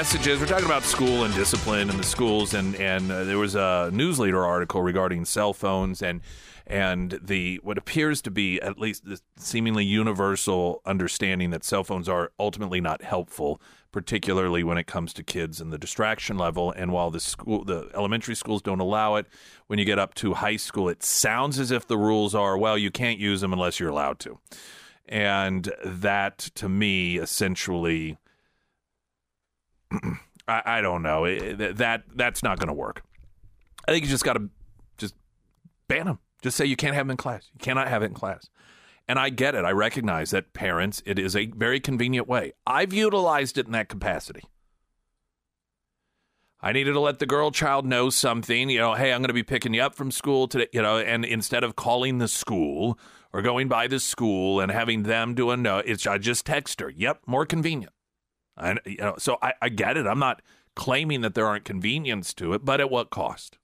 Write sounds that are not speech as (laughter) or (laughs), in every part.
Messages. We're talking about school and discipline and the schools, and and uh, there was a newsleader article regarding cell phones and and the what appears to be at least the seemingly universal understanding that cell phones are ultimately not helpful, particularly when it comes to kids and the distraction level. And while the school, the elementary schools don't allow it, when you get up to high school, it sounds as if the rules are well, you can't use them unless you're allowed to, and that to me essentially. I, I don't know. It- that that's not going to work. I think you just got to just ban them. Just say you can't have them in class. You cannot have it in class. And I get it. I recognize that parents, it is a very convenient way. I've utilized it in that capacity. I needed to let the girl child know something, you know, hey, I'm going to be picking you up from school today, you know, and instead of calling the school or going by the school and having them do a no, it's I just text her. Yep, more convenient. And you know, so I, I get it. I'm not claiming that there aren't convenience to it, but at what cost?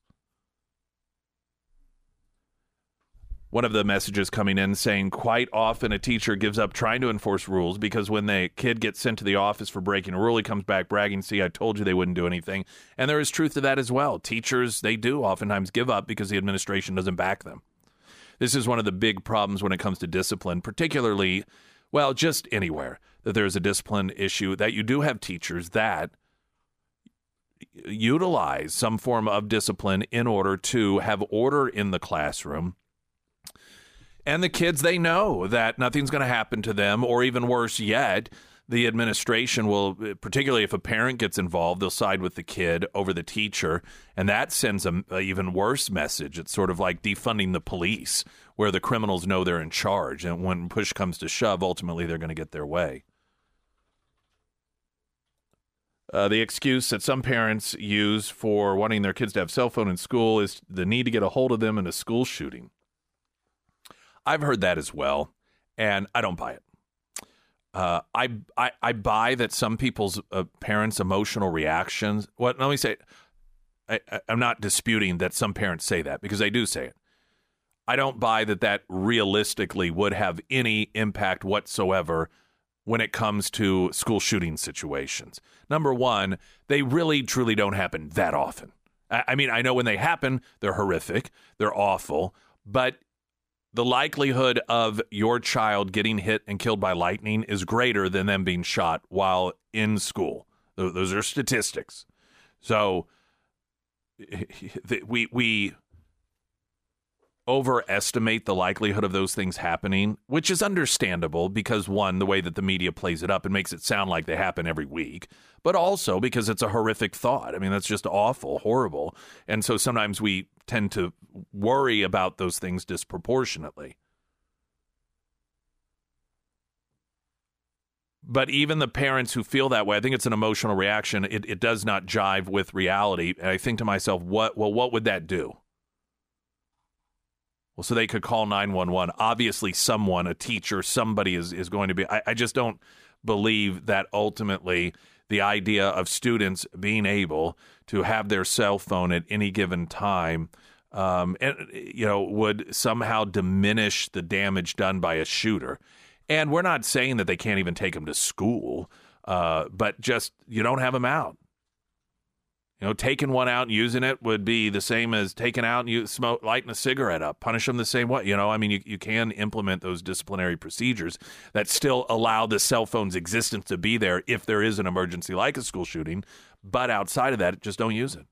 One of the messages coming in saying quite often a teacher gives up trying to enforce rules because when the kid gets sent to the office for breaking a rule, he comes back bragging, "See, I told you they wouldn't do anything." And there is truth to that as well. Teachers, they do oftentimes give up because the administration doesn't back them. This is one of the big problems when it comes to discipline, particularly, well, just anywhere that there's a discipline issue, that you do have teachers that utilize some form of discipline in order to have order in the classroom. And the kids, they know that nothing's going to happen to them, or even worse yet, the administration will, particularly if a parent gets involved, they'll side with the kid over the teacher. And that sends a, a even worse message. It's sort of like defunding the police, where the criminals know they're in charge. And when push comes to shove, ultimately they're going to get their way. Uh, the excuse that some parents use for wanting their kids to have cell phone in school is the need to get a hold of them in a school shooting. I've heard that as well, and I don't buy it. Uh, I, I I buy that some people's uh, parents' emotional reactions. What? Let me say, I, I'm not disputing that some parents say that because they do say it. I don't buy that that realistically would have any impact whatsoever when it comes to school shooting situations. Number one, they really truly don't happen that often. I, mean, I know when they happen, they're horrific, they're awful, but the likelihood of your child getting hit and killed by lightning is greater than them being shot while in school. Those are statistics. So (laughs) we we overestimate the likelihood of those things happening, which is understandable because one, the way that the media plays it up and makes it sound like they happen every week, but also because it's a horrific thought. I mean, that's just awful, horrible. And so sometimes we tend to worry about those things disproportionately. But even the parents who feel that way, I think it's an emotional reaction. It, it does not jive with reality. And I think to myself, what well, what would that do? Well, so they could call 911. Obviously, someone, a teacher, somebody is, is going to be. I, I just don't believe that ultimately the idea of students being able to have their cell phone at any given time. Um, and you know would somehow diminish the damage done by a shooter, and we're not saying that they can't even take them to school, uh, but just you don't have them out. You know, taking one out and using it would be the same as taking out and you smoke, lighting a cigarette up. Punish them the same way. You know, I mean, you, you can implement those disciplinary procedures that still allow the cell phone's existence to be there if there is an emergency like a school shooting. But outside of that, just don't use it.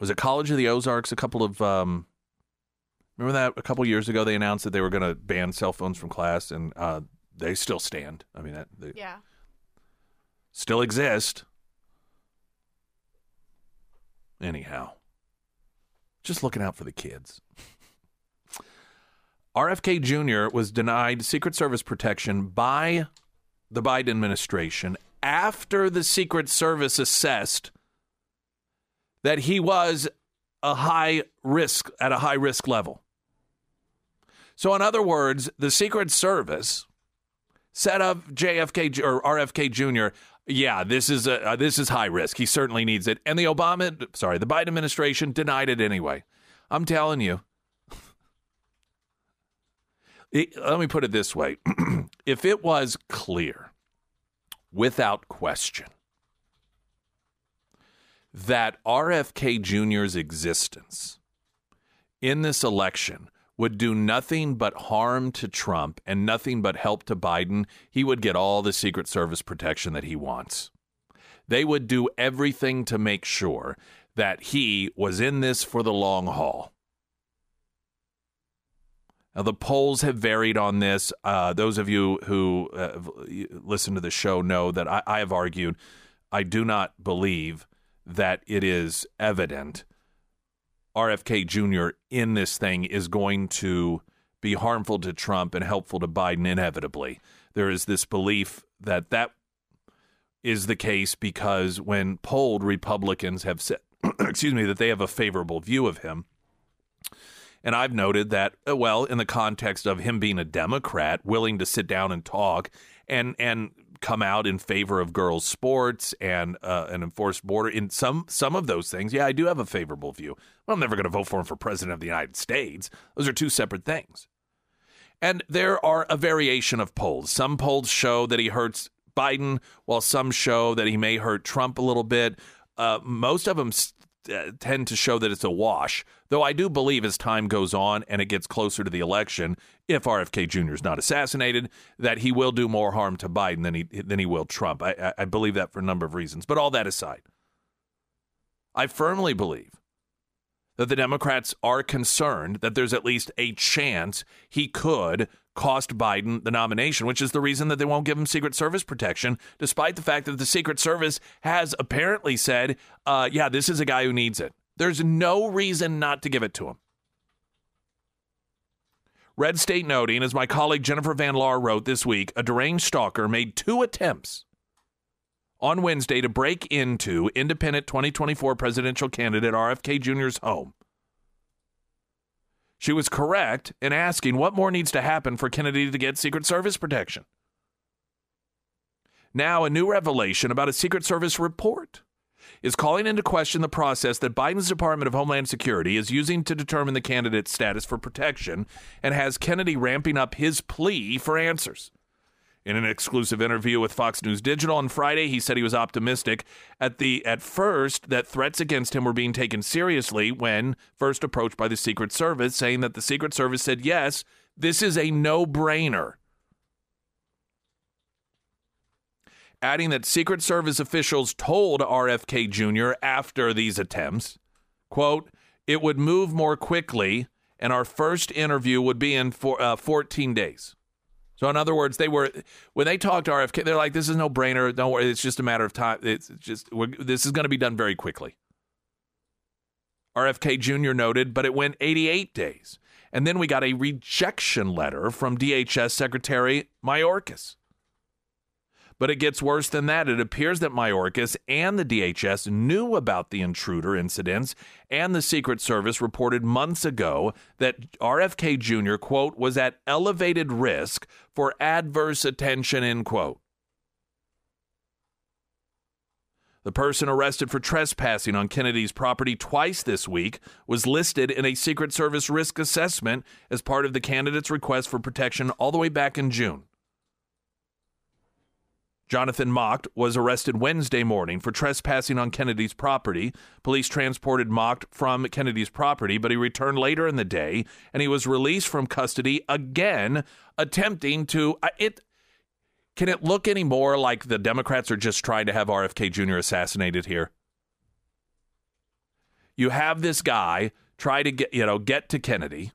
Was it College of the Ozarks? A couple of um, remember that a couple years ago they announced that they were going to ban cell phones from class, and uh, they still stand. I mean, that, they Yeah. Still exist. Anyhow, just looking out for the kids. (laughs) RFK Jr. was denied Secret Service protection by the Biden administration after the Secret Service assessed that he was a high risk at a high risk level. So, in other words, the Secret Service set up JFK or RFK Jr. Yeah, this is a uh, this is high risk. He certainly needs it, and the Obama, sorry, the Biden administration denied it anyway. I'm telling you. It- let me put it this way: (clears throat) if it was clear, without question, that RFK Jr.'s existence in this election would do nothing but harm to Trump and nothing but help to Biden, he would get all the Secret Service protection that he wants. They would do everything to make sure that he was in this for the long haul. Now, the polls have varied on this. Uh, those of you who uh, listen to the show know that I, I have argued I do not believe that it is evident RFK Jr. in this thing is going to be harmful to Trump and helpful to Biden inevitably. There is this belief that that is the case because when polled Republicans have said, (clears throat) excuse me, that they have a favorable view of him. And I've noted that, uh, well, in the context of him being a Democrat, willing to sit down and talk and and come out in favor of girls' sports and uh, an enforced border in some some of those things, yeah, I do have a favorable view. Well, I'm never going to vote for him for president of the United States. Those are two separate things. And there are a variation of polls. Some polls show that he hurts Biden, while some show that he may hurt Trump a little bit. Uh, most of them uh, tend to show that it's a wash, though I do believe as time goes on and it gets closer to the election, if RFK Jr. is not assassinated, that he will do more harm to Biden than he than he will Trump. I, I, I believe that for a number of reasons. But all that aside, I firmly believe that the Democrats are concerned that there's at least a chance he could cost Biden the nomination, which is the reason that they won't give him Secret Service protection, despite the fact that the Secret Service has apparently said, uh, yeah, this is a guy who needs it. There's no reason not to give it to him. Red State noting, as my colleague Jennifer Van Laar wrote this week, a deranged stalker made two attempts on Wednesday to break into independent 2024 presidential candidate RFK Jr.'s home. She was correct in asking what more needs to happen for Kennedy to get Secret Service protection. Now, a new revelation about a Secret Service report is calling into question the process that Biden's Department of Homeland Security is using to determine the candidate's status for protection and has Kennedy ramping up his plea for answers. In an exclusive interview with Fox News Digital on Friday, he said he was optimistic at the at first that threats against him were being taken seriously when first approached by the Secret Service, saying that the Secret Service said, "Yes, this is a no-brainer." Adding that Secret Service officials told RFK Jr. after these attempts, quote, "It would move more quickly and our first interview would be in for, uh, 14 days." So in other words, they were when they talked to RFK, they're like, "This is no brainer. Don't worry. It's just a matter of time. It's just this is going to be done very quickly." RFK Jr. noted, but it went 88 days, and then we got a rejection letter from DHS Secretary Mayorkas. But it gets worse than that. It appears that Mayorkas and the DHS knew about the intruder incidents, and the Secret Service reported months ago that RFK Jr., quote, was at elevated risk for adverse attention, end quote. The person arrested for trespassing on Kennedy's property twice this week was listed in a Secret Service risk assessment as part of the candidate's request for protection all the way back in June. Jonathan Macht was arrested Wednesday morning for trespassing on Kennedy's property. Police transported Macht from Kennedy's property, but he returned later in the day and he was released from custody again, attempting to. Uh, it can it look any more like the Democrats are just trying to have RFK Jr. assassinated here? You have this guy try to get you know get to Kennedy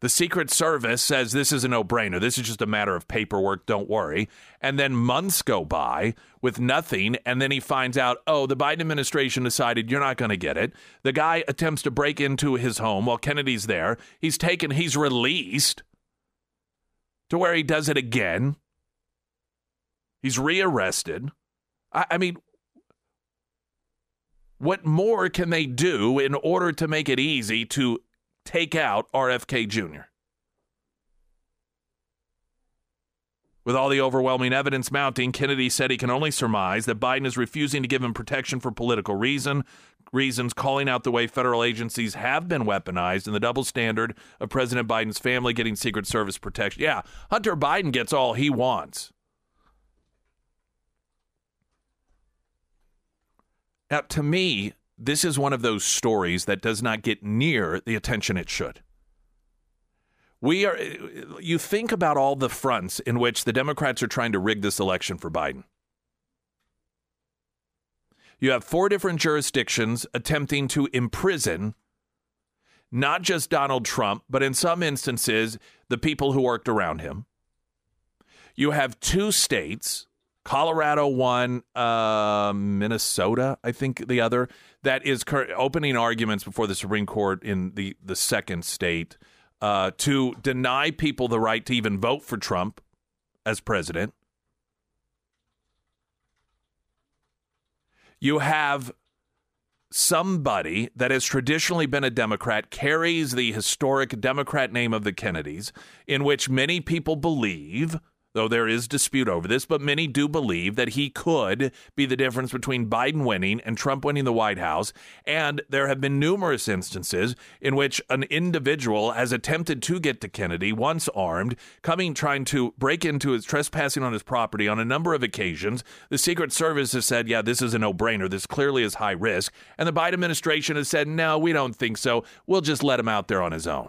The Secret Service says this is a no brainer. This is just a matter of paperwork. Don't worry. And then months go by with nothing. And then he finds out, oh, the Biden administration decided you're not going to get it. The guy attempts to break into his home while Kennedy's there. He's taken, he's released to where he does it again. He's rearrested. I, I mean, what more can they do in order to make it easy to take out RFK Jr. With all the overwhelming evidence mounting, Kennedy said he can only surmise that Biden is refusing to give him protection for political reason, reasons, calling out the way federal agencies have been weaponized and the double standard of President Biden's family getting Secret Service protection. Yeah, Hunter Biden gets all he wants. Now, to me, this is one of those stories that does not get near the attention it should. We are, you think about all the fronts in which the Democrats are trying to rig this election for Biden. You have four different jurisdictions attempting to imprison not just Donald Trump, but in some instances, the people who worked around him. You have two states Colorado one, uh, Minnesota, I think the other, that is cur- opening arguments before the Supreme Court in the, the second state uh, to deny people the right to even vote for Trump as president. You have somebody that has traditionally been a Democrat carries the historic Democrat name of the Kennedys, in which many people believe though there is dispute over this, but many do believe that he could be the difference between Biden winning and Trump winning the White House. And there have been numerous instances in which an individual has attempted to get to Kennedy, once armed, coming trying to break into his trespassing on his property on a number of occasions. The Secret Service has said, yeah, this is a no brainer. This clearly is high risk. And the Biden administration has said, no, we don't think so. We'll just let him out there on his own.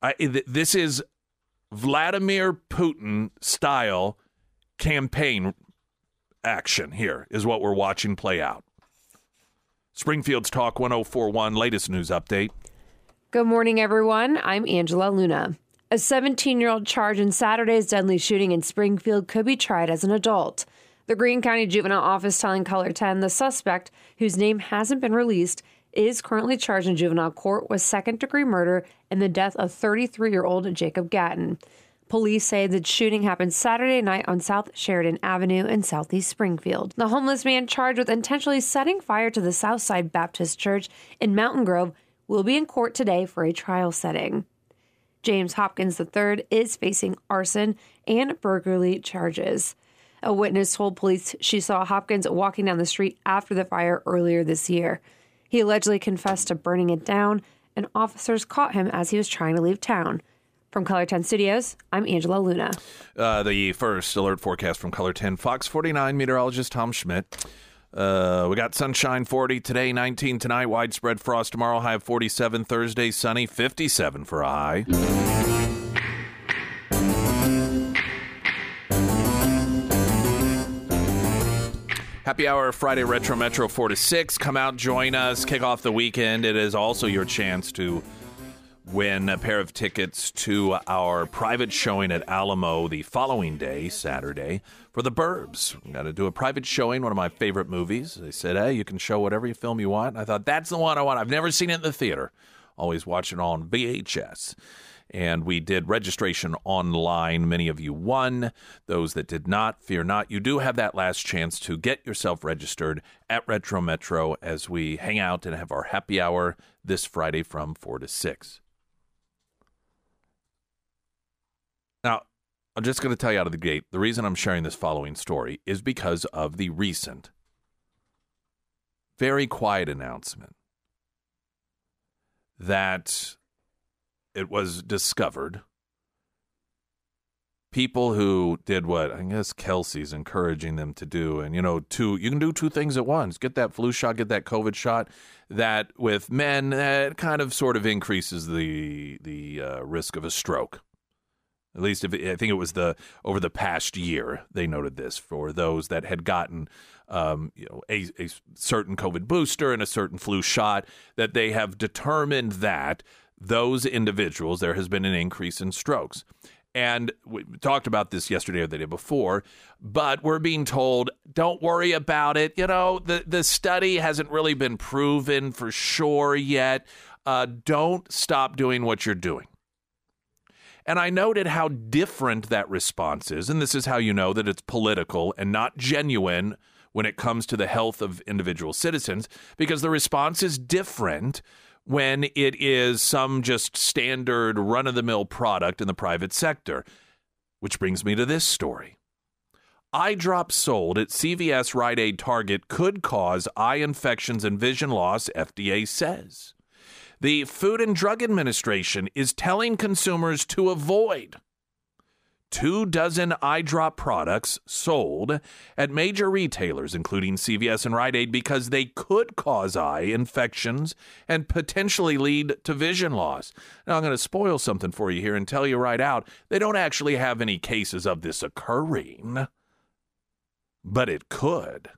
I, this is Vladimir Putin style campaign action here is what we're watching play out. Springfield's Talk 1041 latest news update. Good morning, everyone. I'm Angela Luna. A 17 year old charged in Saturday's deadly shooting in Springfield could be tried as an adult. The Greene County Juvenile Office telling KOLR 10 the suspect, whose name hasn't been released, is currently charged in juvenile court with second degree murder in the death of 33 year old Jacob Gatton. Police say the shooting happened Saturday night on South Sheridan Avenue in Southeast Springfield. The homeless man charged with intentionally setting fire to the Southside Baptist Church in Mountain Grove will be in court today for a trial setting. James Hopkins III is facing arson and burglary charges. A witness told police she saw Hopkins walking down the street after the fire earlier this year. He allegedly confessed to burning it down, and officers caught him as he was trying to leave town. From KOLR 10 Studios, I'm Angela Luna. Uh, the first alert forecast from KOLR 10, Fox 49 meteorologist Tom Schmidt. Uh, we got sunshine 40 today, 19 tonight, widespread frost tomorrow, high of 47, Thursday, sunny, 57 for a high. Happy Hour Friday Retro Metro 4 to 6. Come out, join us, kick off the weekend. It is also your chance to win a pair of tickets to our private showing at Alamo the following day, Saturday, for The Burbs. Got to do a private showing, one of my favorite movies. They said, hey, you can show whatever film you want. I thought, that's the one I want. I've never seen it in the theater. Always watch it on VHS and we did registration online. Many of you won. Those that did not, fear not. You do have that last chance to get yourself registered at Retro Metro as we hang out and have our happy hour this Friday from 4 to 6. Now, I'm just going to tell you out of the gate the reason I'm sharing this following story is because of the recent, very quiet announcement that it was discovered people who did what I guess Kelsey's encouraging them to do, and you know, two you can do two things at once: get that flu shot, get that COVID shot. That with men, that kind of sort of increases the the uh, risk of a stroke. At least if I think it was the over the past year they noted this for those that had gotten um, you know a, a certain COVID booster and a certain flu shot that they have determined that those individuals there has been an increase in strokes. And we talked about this yesterday or the day before, but we're being told, don't worry about it. You know, the, the study hasn't really been proven for sure yet. Uh, don't stop doing what you're doing. And I noted how different that response is. And this is how you know that it's political and not genuine when it comes to the health of individual citizens, because the response is different when it is some just standard run of the mill product in the private sector. Which brings me to this story. Eye drops sold at CVS Rite Aid Target could cause eye infections and vision loss, FDA says. The Food and Drug Administration is telling consumers to avoid two dozen eye drop products sold at major retailers, including CVS and Rite Aid, because they could cause eye infections and potentially lead to vision loss. Now, I'm going to spoil something for you here and tell you right out they don't actually have any cases of this occurring, but it could.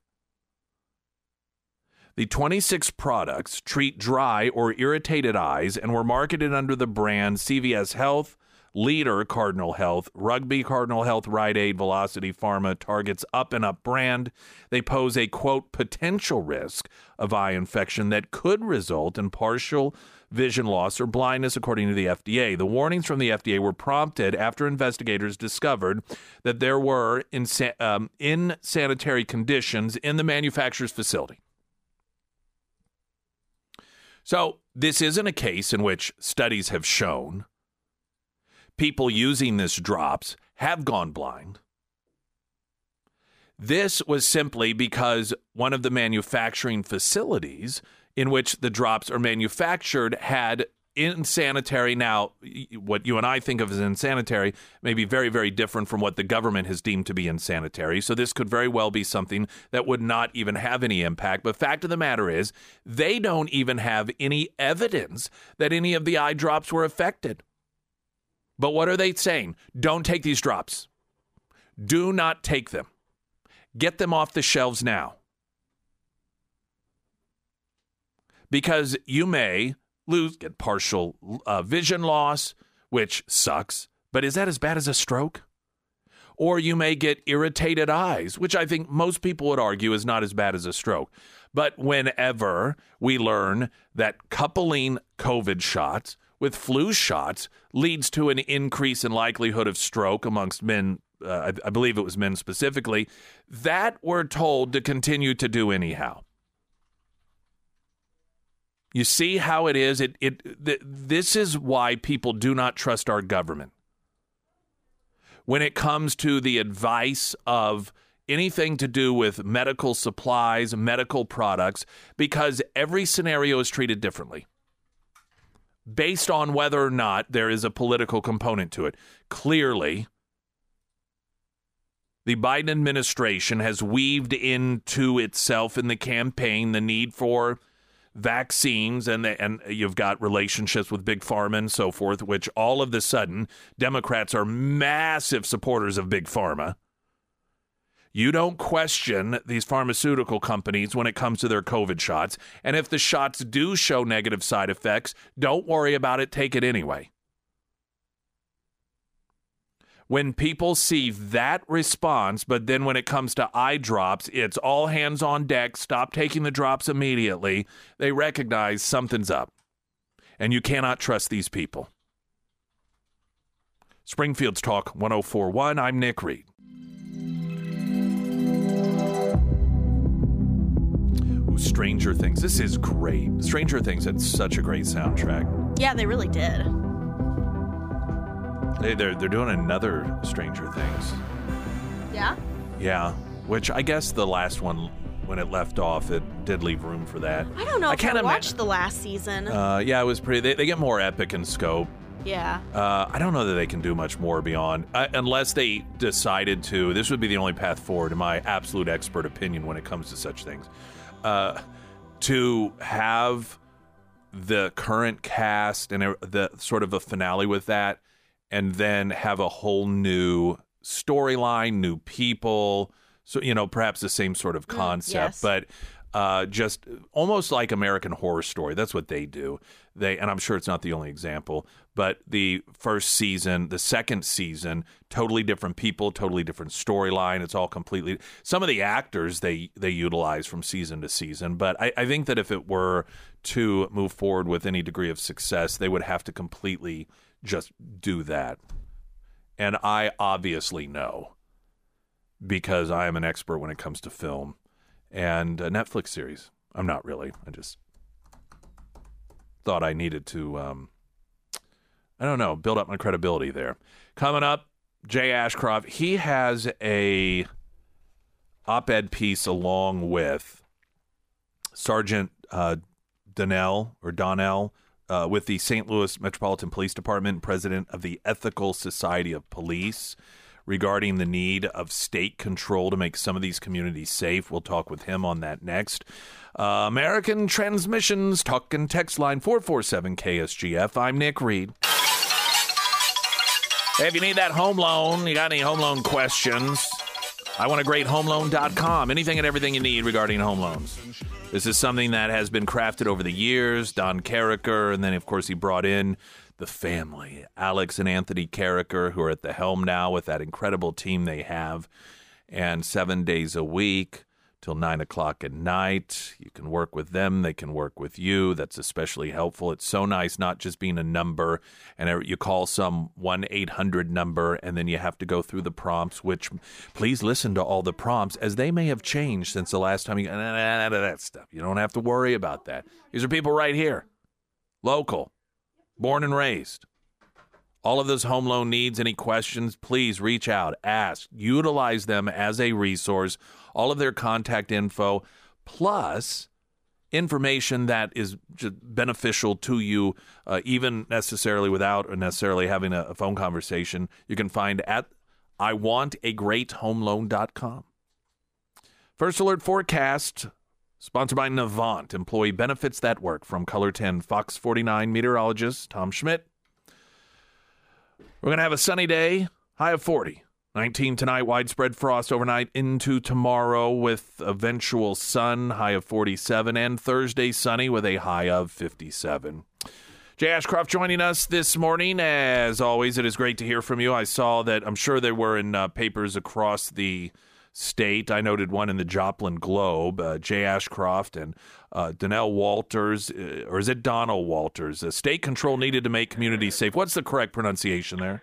The 26 products treat dry or irritated eyes and were marketed under the brand CVS Health, Leader Cardinal Health, Rugby Cardinal Health, Rite Aid, Velocity Pharma, Target's Up and Up brand. They pose a quote potential risk of eye infection that could result in partial vision loss or blindness, according to the FDA. The warnings from the FDA were prompted after investigators discovered that there were insa- um, insanitary conditions in the manufacturer's facility. So, this isn't a case in which studies have shown people using this drops have gone blind. This was simply because one of the manufacturing facilities in which the drops are manufactured had insanitary. Now, what you and I think of as insanitary may be very, very different from what the government has deemed to be insanitary. So, this could very well be something that would not even have any impact. But, fact of the matter is, they don't even have any evidence that any of the eye drops were affected. But what are they saying? Don't take these drops. Do not take them. Get them off the shelves now. Because you may lose, get partial uh, vision loss, which sucks. But is that as bad as a stroke? Or you may get irritated eyes, which I think most people would argue is not as bad as a stroke. But whenever we learn that coupling COVID shots with flu shots leads to an increase in likelihood of stroke amongst men. Uh, I, I believe it was men specifically. That we're told to continue to do anyhow. You see how it is. It it th- this is why people do not trust our government. When it comes to the advice of anything to do with medical supplies, medical products, because every scenario is treated differently based on whether or not there is a political component to it. Clearly, the Biden administration has weaved into itself in the campaign the need for vaccines and and you've got relationships with big pharma and so forth which all of the sudden Democrats are massive supporters of big pharma you don't question these pharmaceutical companies when it comes to their COVID shots. And if the shots do show negative side effects, don't worry about it, take it anyway. When people see that response, but then when it comes to eye drops, it's all hands on deck, stop taking the drops immediately, they recognize something's up. And you cannot trust these people. Springfield's Talk 1041, I'm Nick Reed. Stranger Things. This is great. Stranger Things had such a great soundtrack. Yeah, they really did. They, they're they're doing another Stranger Things. Yeah. Yeah, which I guess the last one when it left off, it did leave room for that. I don't know I I watched the last season. Uh, yeah, it was pretty. They, they get more epic in scope. Yeah. Uh, I don't know that they can do much more beyond, uh, unless they decided to. This would be the only path forward, in my absolute expert opinion, when it comes to such things uh, to have the current cast and the sort of a finale with that and then have a whole new storyline, new people. So you know, perhaps the same sort of concept, yes. but uh, just almost like American Horror Story. That's what they do. They and I'm sure it's not the only example, but the first season, the second season, totally different people, totally different storyline. It's all completely. Some of the actors they they utilize from season to season, but I, I think that if it were to move forward with any degree of success, they would have to completely just do that. And I obviously know because I am an expert when it comes to film and a Netflix series. I'm not really. I just thought I needed to, um, I don't know, build up my credibility there. Coming up, Jay Ashcroft. He has a op-ed piece along with Sergeant uh, Donnell or Donnell uh, with the St. Louis Metropolitan Police Department, president of the Ethical Society of Police regarding the need of state control to make some of these communities safe. We'll talk with him on that next. Uh, American Transmissions talk and text line 447 KSGF. I'm Nick Reed. Hey, if you need that home loan, you got any home loan questions? I want a great homeloan.com. Anything and everything you need regarding home loans. This is something that has been crafted over the years. Don Carricker, and then, of course, he brought in the family, Alex and Anthony Carricker, who are at the helm now with that incredible team they have. And seven days a week till nine o'clock at night. You can work with them, they can work with you. That's especially helpful. It's so nice not just being a number and er, you call some 1 800 number and then you have to go through the prompts, which please listen to all the prompts as they may have changed since the last time you that stuff. You don't have to worry about that. These are people right here, local born and raised. All of those home loan needs, any questions, please reach out, ask, utilize them as a resource. All of their contact info, plus information that is beneficial to you, uh, even necessarily without necessarily having a, a phone conversation, you can find at iwantagreathomeloan.com. First alert forecast Sponsored by Navant, employee benefits that work from KOLR 10 Fox 49 meteorologist Tom Schmidt. We're going to have a sunny day, high of 40. 19 tonight, widespread frost overnight into tomorrow with eventual sun, high of 47, and Thursday sunny with a high of 57. Jay Ashcroft joining us this morning. As always, it is great to hear from you. I saw that I'm sure there were in uh, papers across the state. I noted one in the Joplin Globe, uh, Jay Ashcroft and uh, Donnell Walters, uh, or is it Donald Walters? Uh, state control needed to make communities safe. What's the correct pronunciation there?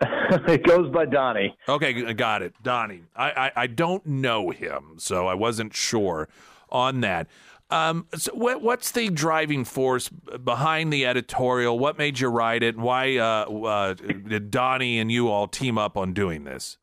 (laughs) it goes by Donnie. Okay, got it. Donnie. I, I, I, don't know him, so I wasn't sure on that. Um, so what, what's the driving force behind the editorial? What made you write it? Why uh, uh, did Donnie and you all team up on doing this?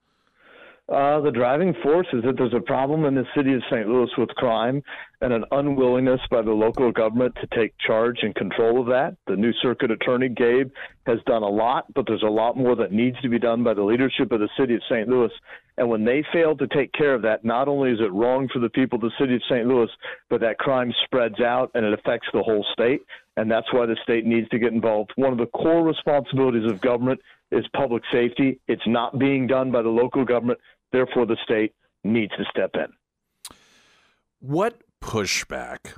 Uh, the driving force is that there's a problem in the city of St. Louis with crime and an unwillingness by the local government to take charge and control of that. The new circuit attorney, Gabe, has done a lot, but there's a lot more that needs to be done by the leadership of the city of St. Louis. And when they fail to take care of that, not only is it wrong for the people of the city of St. Louis, but that crime spreads out and it affects the whole state. And that's why the state needs to get involved. One of the core responsibilities of government is public safety. It's not being done by the local government. Therefore, the state needs to step in. What pushback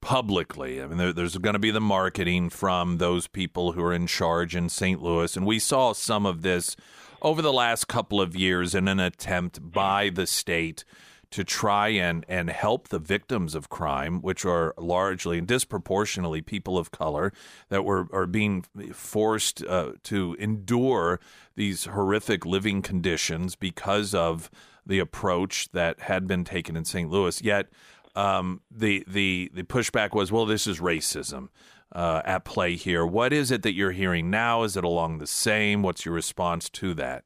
publicly? I mean, there, there's going to be the marketing from those people who are in charge in St. Louis. And we saw some of this over the last couple of years in an attempt by the state to try and, and help the victims of crime, which are largely and disproportionately people of color that were are being forced uh, to endure these horrific living conditions because of the approach that had been taken in St. Louis. Yet um, the the the pushback was, well, this is racism. Uh, at play here. What is it that you're hearing now? Is it along the same? What's your response to that?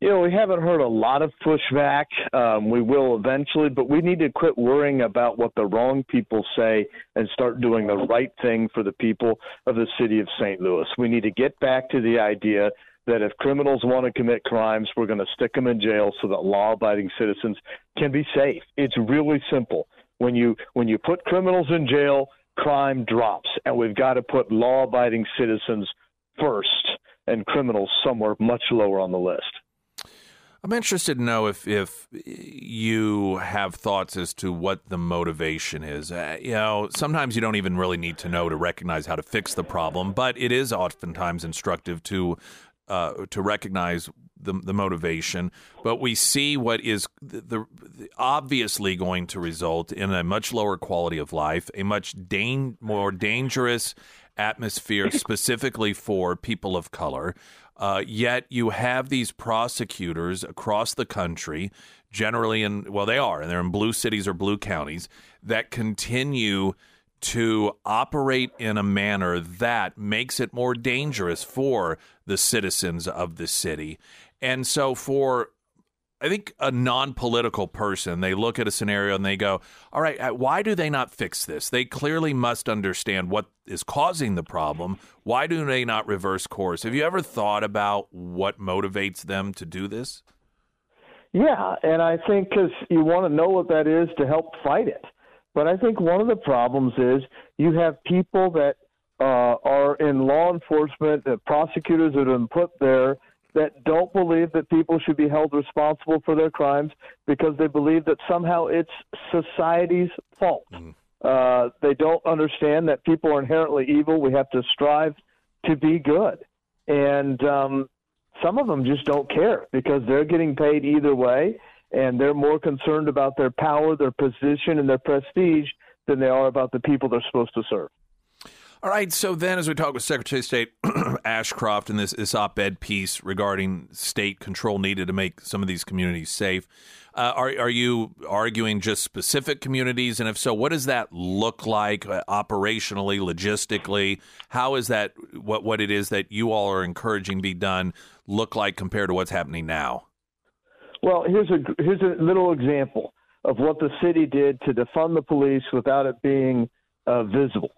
You know, we haven't heard a lot of pushback. Um, we will eventually, but we need to quit worrying about what the wrong people say and start doing the right thing for the people of the city of St. Louis. We need to get back to the idea that if criminals want to commit crimes, we're going to stick them in jail so that law-abiding citizens can be safe. It's really simple. When you when you put criminals in jail, crime drops, and we've got to put law-abiding citizens first and criminals somewhere much lower on the list. I'm interested to know if if you have thoughts as to what the motivation is. Uh, you know, sometimes you don't even really need to know to recognize how to fix the problem, but it is oftentimes instructive to uh, to recognize the, the motivation. But we see what is the, the, obviously going to result in a much lower quality of life, a much dan- more dangerous atmosphere, (laughs) specifically for people of color. Uh, yet you have these prosecutors across the country, generally in, well, they are, and they're in blue cities or blue counties, that continue to operate in a manner that makes it more dangerous for the citizens of the city. And so, for I think a non political person, they look at a scenario and they go, all right, uh, why do they not fix this? They clearly must understand what is causing the problem. Why do they not reverse course? Have you ever thought about what motivates them to do this? Yeah, and I think because you want to know what that is to help fight it. But I think one of the problems is you have people that uh, are in law enforcement, that prosecutors that have been put there that don't believe that people should be held responsible for their crimes because they believe that somehow it's society's fault. Mm. Uh, they don't understand that people are inherently evil. We have to strive to be good. And um, some of them just don't care because they're getting paid either way and they're more concerned about their power, their position, and their prestige than they are about the people they're supposed to serve. All right. So then, as we talk with Secretary of State (clears throat) Ashcroft in this, this op ed piece regarding state control needed to make some of these communities safe, uh, are, are you arguing just specific communities? And if so, what does that look like uh, operationally, logistically? How is that, what, what it is that you all are encouraging be done, look like compared to what's happening now? Well, here's a, here's a little example of what the city did to defund the police without it being uh, visible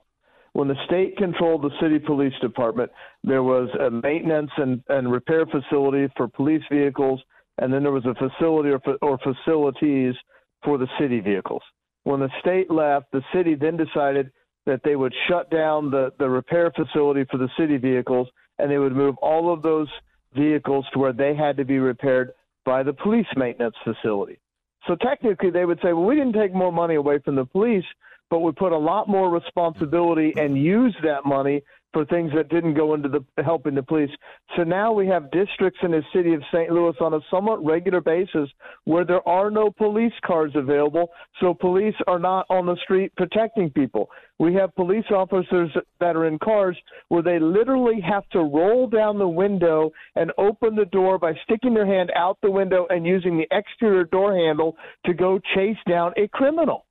when the state controlled the city police department, there was a maintenance and, and repair facility for police vehicles, and then there was a facility or, or facilities for the city vehicles. When the state left, the city then decided that they would shut down the, the repair facility for the city vehicles and they would move all of those vehicles to where they had to be repaired by the police maintenance facility. So technically, they would say, well, we didn't take more money away from the police but we put a lot more responsibility and use that money for things that didn't go into the helping the police. So now we have districts in the city of St. Louis on a somewhat regular basis where there are no police cars available, so police are not on the street protecting people. We have police officers that are in cars where they literally have to roll down the window and open the door by sticking their hand out the window and using the exterior door handle to go chase down a criminal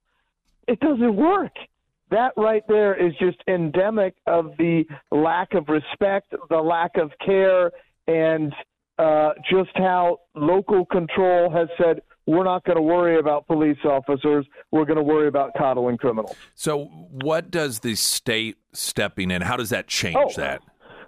it doesn't work. That right there is just endemic of the lack of respect, the lack of care, and uh, just how local control has said we're not going to worry about police officers. We're going to worry about coddling criminals. So, what does the state stepping in? How does that change oh, that?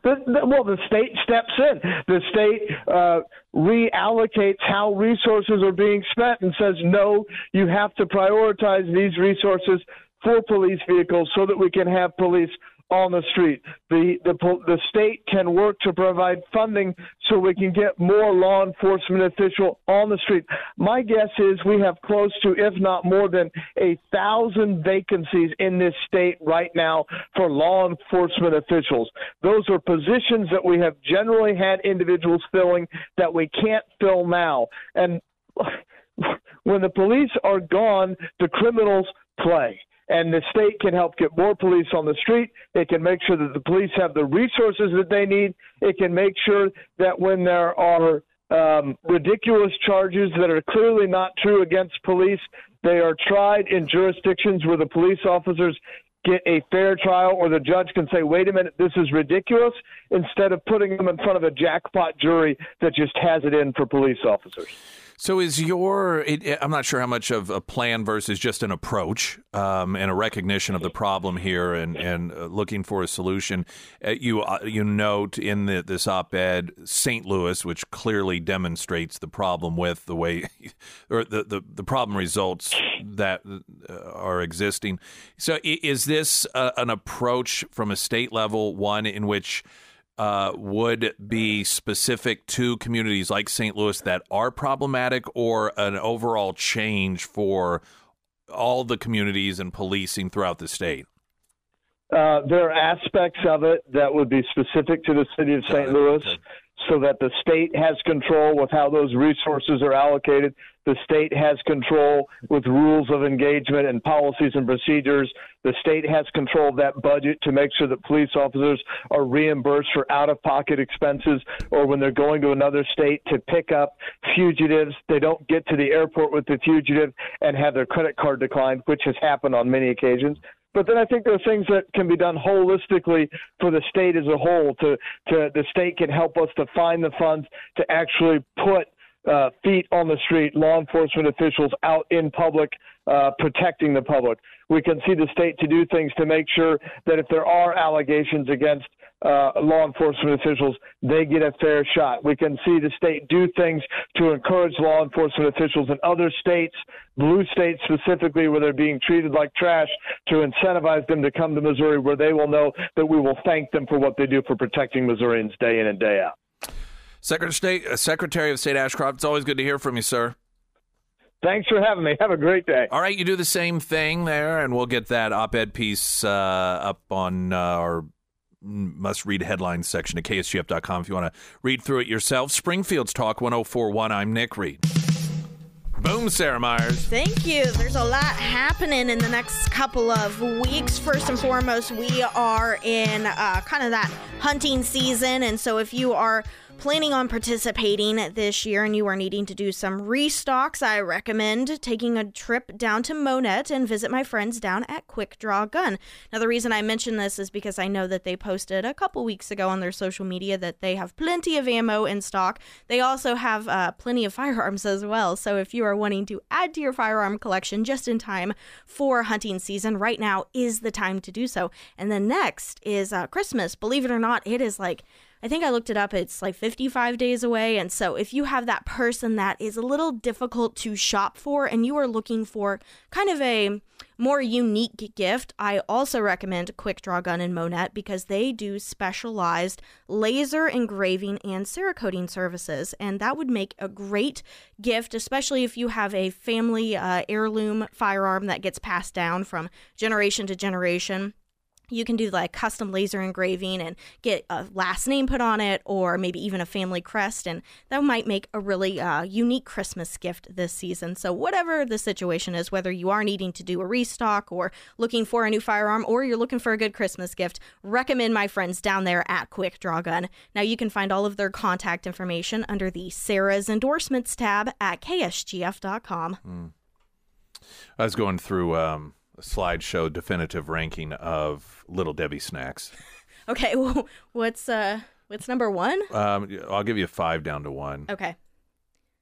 The, the, well, the state steps in. The state uh, reallocates how resources are being spent and says, no, you have to prioritize these resources for police vehicles so that we can have police on the street. The, the, the state can work to provide funding so we can get more law enforcement official on the street. My guess is we have close to, if not more than, a thousand vacancies in this state right now for law enforcement officials. Those are positions that we have generally had individuals filling that we can't fill now. And (sighs) when the police are gone, the criminals play and the state can help get more police on the street. It can make sure that the police have the resources that they need. It can make sure that when there are um, ridiculous charges that are clearly not true against police, they are tried in jurisdictions where the police officers get a fair trial or the judge can say, wait a minute, this is ridiculous, instead of putting them in front of a jackpot jury that just has it in for police officers. So, is your, it, I'm not sure how much of a plan versus just an approach um, and a recognition of the problem here and, and uh, looking for a solution. Uh, you, uh, you note in the, this op ed St. Louis, which clearly demonstrates the problem with the way, (laughs) or the, the, the problem results that uh, are existing. So, is this uh, an approach from a state level, one in which uh, would be specific to communities like St. Louis that are problematic, or an overall change for all the communities and policing throughout the state? Uh, there are aspects of it that would be specific to the city of St. Louis so that the state has control with how those resources are allocated. The state has control with rules of engagement and policies and procedures. The state has control of that budget to make sure that police officers are reimbursed for out of pocket expenses or when they're going to another state to pick up fugitives. They don't get to the airport with the fugitive and have their credit card declined, which has happened on many occasions. But then I think there are things that can be done holistically for the state as a whole. To, to the state can help us to find the funds to actually put uh, feet on the street, law enforcement officials out in public uh, protecting the public. We can see the state to do things to make sure that if there are allegations against uh, law enforcement officials, they get a fair shot. We can see the state do things to encourage law enforcement officials in other states, blue states specifically, where they're being treated like trash, to incentivize them to come to Missouri, where they will know that we will thank them for what they do for protecting Missourians day in and day out. Secretary of State, uh, Secretary of State Ashcroft, it's always good to hear from you, sir. Thanks for having me. Have a great day. All right, you do the same thing there, and we'll get that op-ed piece uh, up on uh, our must-read headlines section at ksgf.com if you want to read through it yourself. Springfield's Talk 1041. I'm Nick Reed. Boom, Sarah Myers. Thank you. There's a lot happening in the next couple of weeks. First and foremost, we are in uh, kind of that hunting season. And so if you are planning on participating this year and you are needing to do some restocks, I recommend taking a trip down to Monett and visit my friends down at Quick Draw Gun. Now, the reason I mention this is because I know that they posted a couple weeks ago on their social media that they have plenty of ammo in stock. They also have uh, plenty of (laughs) firearms as well. So, if you are wanting to add to your firearm collection just in time for hunting season, right now is the time to do so. And then next is uh, Christmas. Believe it or not, it is like I think I looked it up, it's like 55 days away. And so if you have that person that is a little difficult to shop for and you are looking for kind of a more unique gift, I also recommend Quick Draw Gun and Monett because they do specialized laser engraving and cerakoting services. And that would make a great gift, especially if you have a family uh, heirloom firearm that gets passed down from generation to generation you can do like custom laser engraving and get a last name put on it or maybe even a family crest and that might make a really uh, unique christmas gift this season. So whatever the situation is whether you are needing to do a restock or looking for a new firearm or you're looking for a good christmas gift recommend my friends down there at quick draw gun. Now you can find all of their contact information under the sarah's endorsements tab at ksgf.com mm. i was going through um slideshow definitive ranking of Little Debbie snacks. (laughs) okay, (laughs) well, what's uh what's number one? Um, I'll give you five down to one. Okay.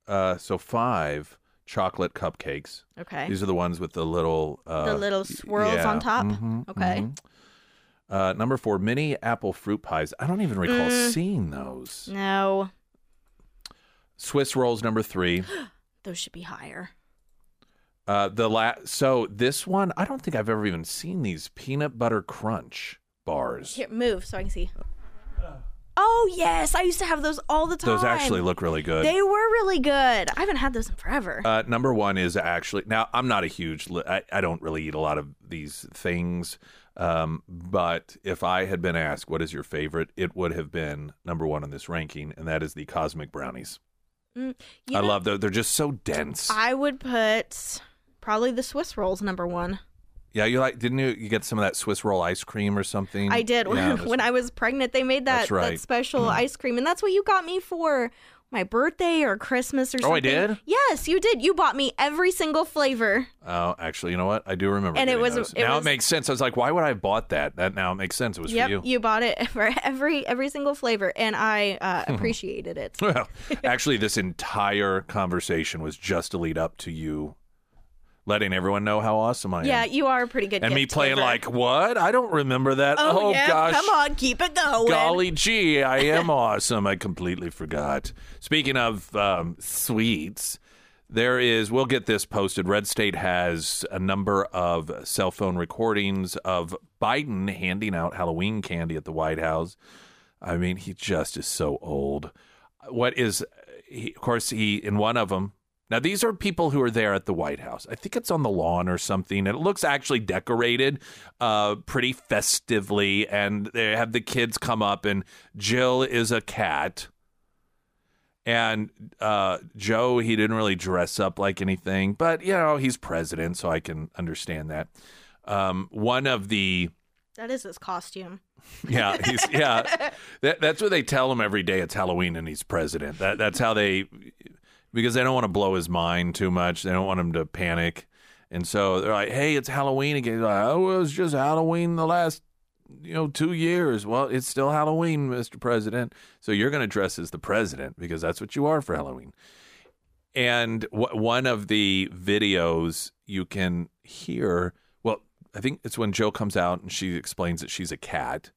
Uh, so five chocolate cupcakes. Okay. These are the ones with the little uh, the little swirls yeah. on top. Mm-hmm, okay. Mm-hmm. Uh, number four, mini apple fruit pies. I don't even recall mm. seeing those. No. Swiss rolls, number three. (gasps) those should be higher. Uh, the last, so this one, I don't think I've ever even seen these peanut butter crunch bars. Here, move so I can see. Oh yes, I used to have those all the time. Those actually look really good. They were really good. I haven't had those in forever. Uh, number one is actually now I'm not a huge. Li- I, I don't really eat a lot of these things. Um, but if I had been asked what is your favorite, it would have been number one on this ranking, and that is the cosmic brownies. Mm, I know, love them. They're just so dense. I would put Probably the Swiss rolls number one. Yeah, you like didn't you, you get some of that Swiss roll ice cream or something? I did yeah, when, when I was pregnant. They made that, right. that special mm. ice cream, and that's what you got me for my birthday or Christmas or something. Oh, I did. Yes, you did. You bought me every single flavor. Oh, actually, you know what? I do remember. And it was it now was, it makes sense. I was like, why would I have bought that? That now it makes sense. It was yep, for you. You bought it (laughs) for every every single flavor, and I uh, (laughs) appreciated it. well, (laughs) actually, this entire conversation was just to lead up to you letting everyone know how awesome I am. Yeah, you are a pretty good. And me playing giver. like, what? I don't remember that. Oh, oh yeah, gosh. Come on, keep it going. Golly (laughs) gee, I am awesome. I completely forgot. Speaking of um, sweets, there is, we'll get this posted. Red State has a number of cell phone recordings of Biden handing out Halloween candy at the White House. I mean, he just is so old. What is, he, of course, he in one of them. Now these are people who are there at the White House. I think it's on the lawn or something. It looks actually decorated, uh, pretty festively, and they have the kids come up, and Jill is a cat, and uh, Joe he didn't really dress up like anything, but you know he's president, so I can understand that. Um, one of the That is his costume. (laughs) yeah, he's yeah. That, that's what they tell him every day. It's Halloween and he's president. That that's how they because they don't want to blow his mind too much. They don't want him to panic, and so they're like, "Hey, it's Halloween again." Like, "Oh, it was just Halloween the last." You know, two years. Well, it's still Halloween, Mr. President. So you're going to dress as the president because that's what you are for Halloween. And one of the videos you can hear, well, I think it's when Jill comes out and she explains that she's a cat.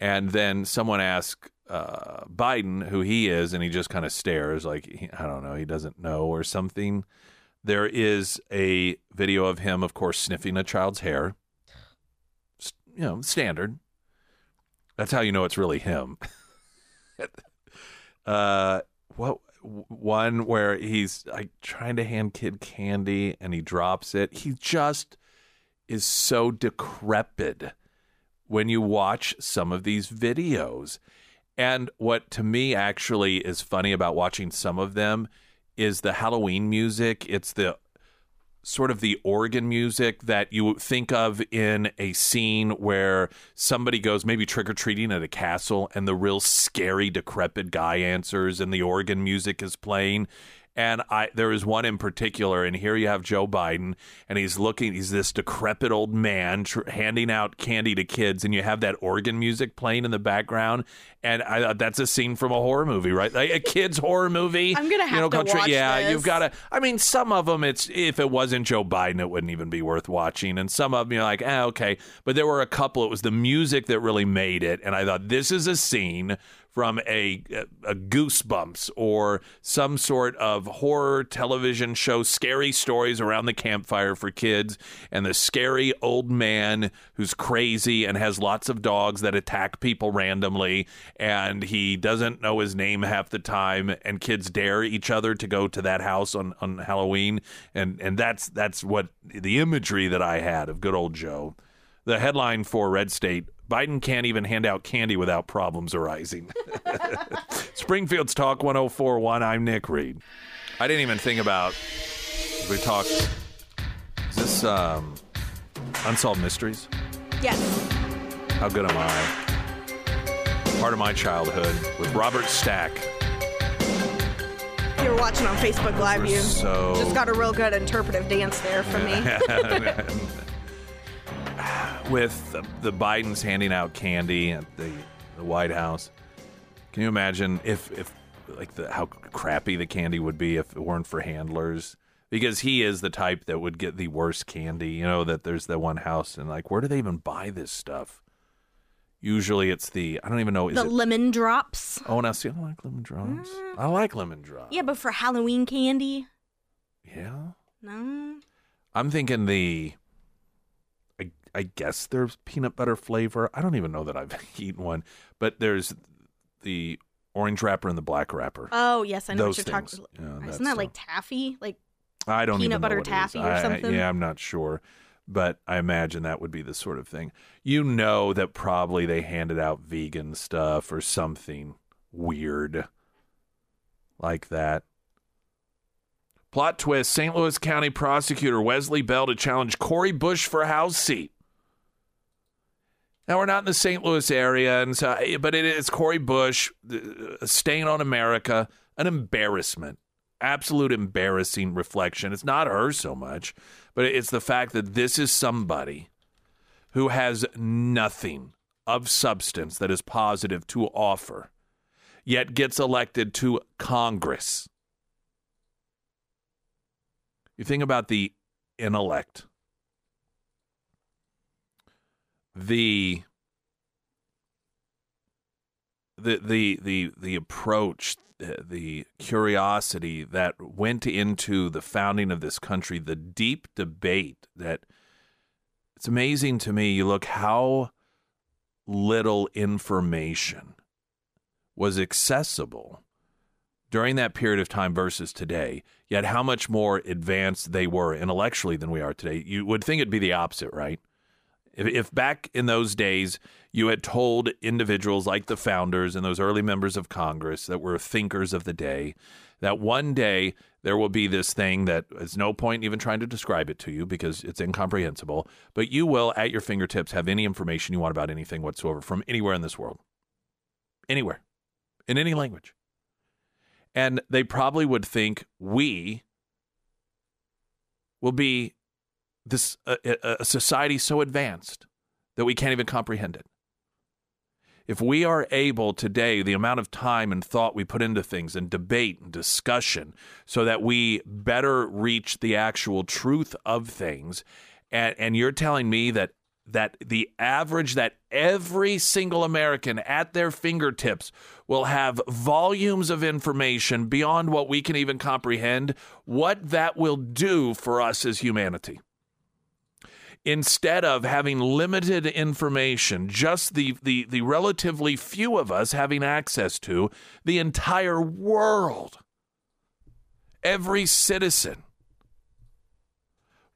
And then someone asks uh, Biden who he is, and he just kind of stares like, he, I don't know, he doesn't know or something. There is a video of him, of course, sniffing a child's hair. You know, standard. That's how you know it's really him. (laughs) uh, what one where he's like trying to hand kid candy and he drops it. He just is so decrepit when you watch some of these videos. And what to me actually is funny about watching some of them is the Halloween music. It's the sort of the organ music that you think of in a scene where somebody goes maybe trick or treating at a castle and the real scary, decrepit guy answers and the organ music is playing. And I there is one in particular, and here you have Joe Biden, and he's looking. He's this decrepit old man tr- handing out candy to kids, and you have that organ music playing in the background. And I thought that's a scene from a horror movie, right? Like a kids horror movie. (laughs) I'm gonna have you know, to Tri- watch Yeah, this. you've got to. I mean, some of them, it's if it wasn't Joe Biden, it wouldn't even be worth watching. And some of them, you're like, ah, okay. But there were a couple. It was the music that really made it, and I thought this is a scene from a, a Goosebumps or some sort of horror television show, scary stories around the campfire for kids, and the scary old man who's crazy and has lots of dogs that attack people randomly, and he doesn't know his name half the time, and kids dare each other to go to that house on, on Halloween, and and that's that's what the imagery that I had of good old Joe. The headline for Red State Biden can't even hand out candy without problems arising. (laughs) Springfield's Talk 1041. I'm Nick Reed. I didn't even think about, we talked, is this um, Unsolved Mysteries? Yes. How good am I? Part of my childhood with Robert Stack. You were watching on Facebook Live. You So just got a real good interpretive dance there from me. (laughs) with the, the Bidens handing out candy at the, the White House. Can you imagine if if like the how crappy the candy would be if it weren't for handlers? Because he is the type that would get the worst candy. You know that there's that one house and like where do they even buy this stuff? Usually it's the I don't even know is The it lemon drops. Oh, now see I like lemon drops. Mm. I like lemon drops. Yeah, but for Halloween candy, Yeah. no. I'm thinking the. I, guess there's peanut butter flavor. I don't even know that I've (laughs) eaten one, but there's the orange wrapper and the black wrapper. Oh yes, I know Those what you're things. talking. Yeah, Isn't that like taffy? Like I don't peanut butter taffy or I- I- something? yeah, I'm not sure, but I imagine that would be the sort of thing. You know that probably they handed out vegan stuff or something weird like that. Plot twist: St. Louis County prosecutor Wesley Bell to challenge Cori Bush for House seat. Now we're not in the St. Louis area, and so, but it is Cori Bush, uh, a stain on America, an embarrassment, absolute embarrassing reflection. It's not her so much, but it's the fact that this is somebody who has nothing of substance that is positive to offer, yet gets elected to Congress. You think about the intellect, the the the the the approach, the, the curiosity that went into the founding of this country, the deep debate that it's amazing to me. You look how little information was accessible during that period of time versus today, yet how much more advanced they were intellectually than we are today. You would think it'd be the opposite, right? If, if back in those days you had told individuals like the founders and those early members of Congress that were thinkers of the day that one day there will be this thing that is no point even trying to describe it to you because it's incomprehensible, but you will at your fingertips have any information you want about anything whatsoever from anywhere in this world. Anywhere. In any language. And they probably would think we will be this a, a society so advanced that we can't even comprehend it. If we are able today, the amount of time and thought we put into things and debate and discussion so that we better reach the actual truth of things, and, and you're telling me that that the average that every single American at their fingertips will have volumes of information beyond what we can even comprehend, what that will do for us as humanity instead of having limited information, just the, the, the relatively few of us having access to the entire world. Every citizen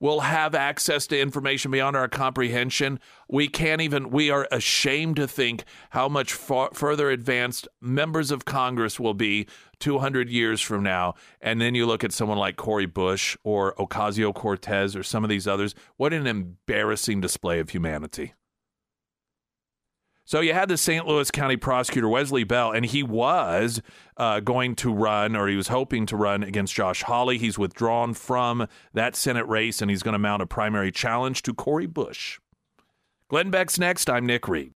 will have access to information beyond our comprehension. We can't even, we are ashamed to think how much far, further advanced members of Congress will be 200 years from now. And then you look at someone like Cori Bush or Ocasio Cortez or some of these others. What an embarrassing display of humanity. So you had the St. Louis County prosecutor Wesley Bell, and he was uh, going to run, or he was hoping to run against Josh Hawley. He's withdrawn from that Senate race, and he's going to mount a primary challenge to Cori Bush. Glenn Beck's next. I'm Nick Reed.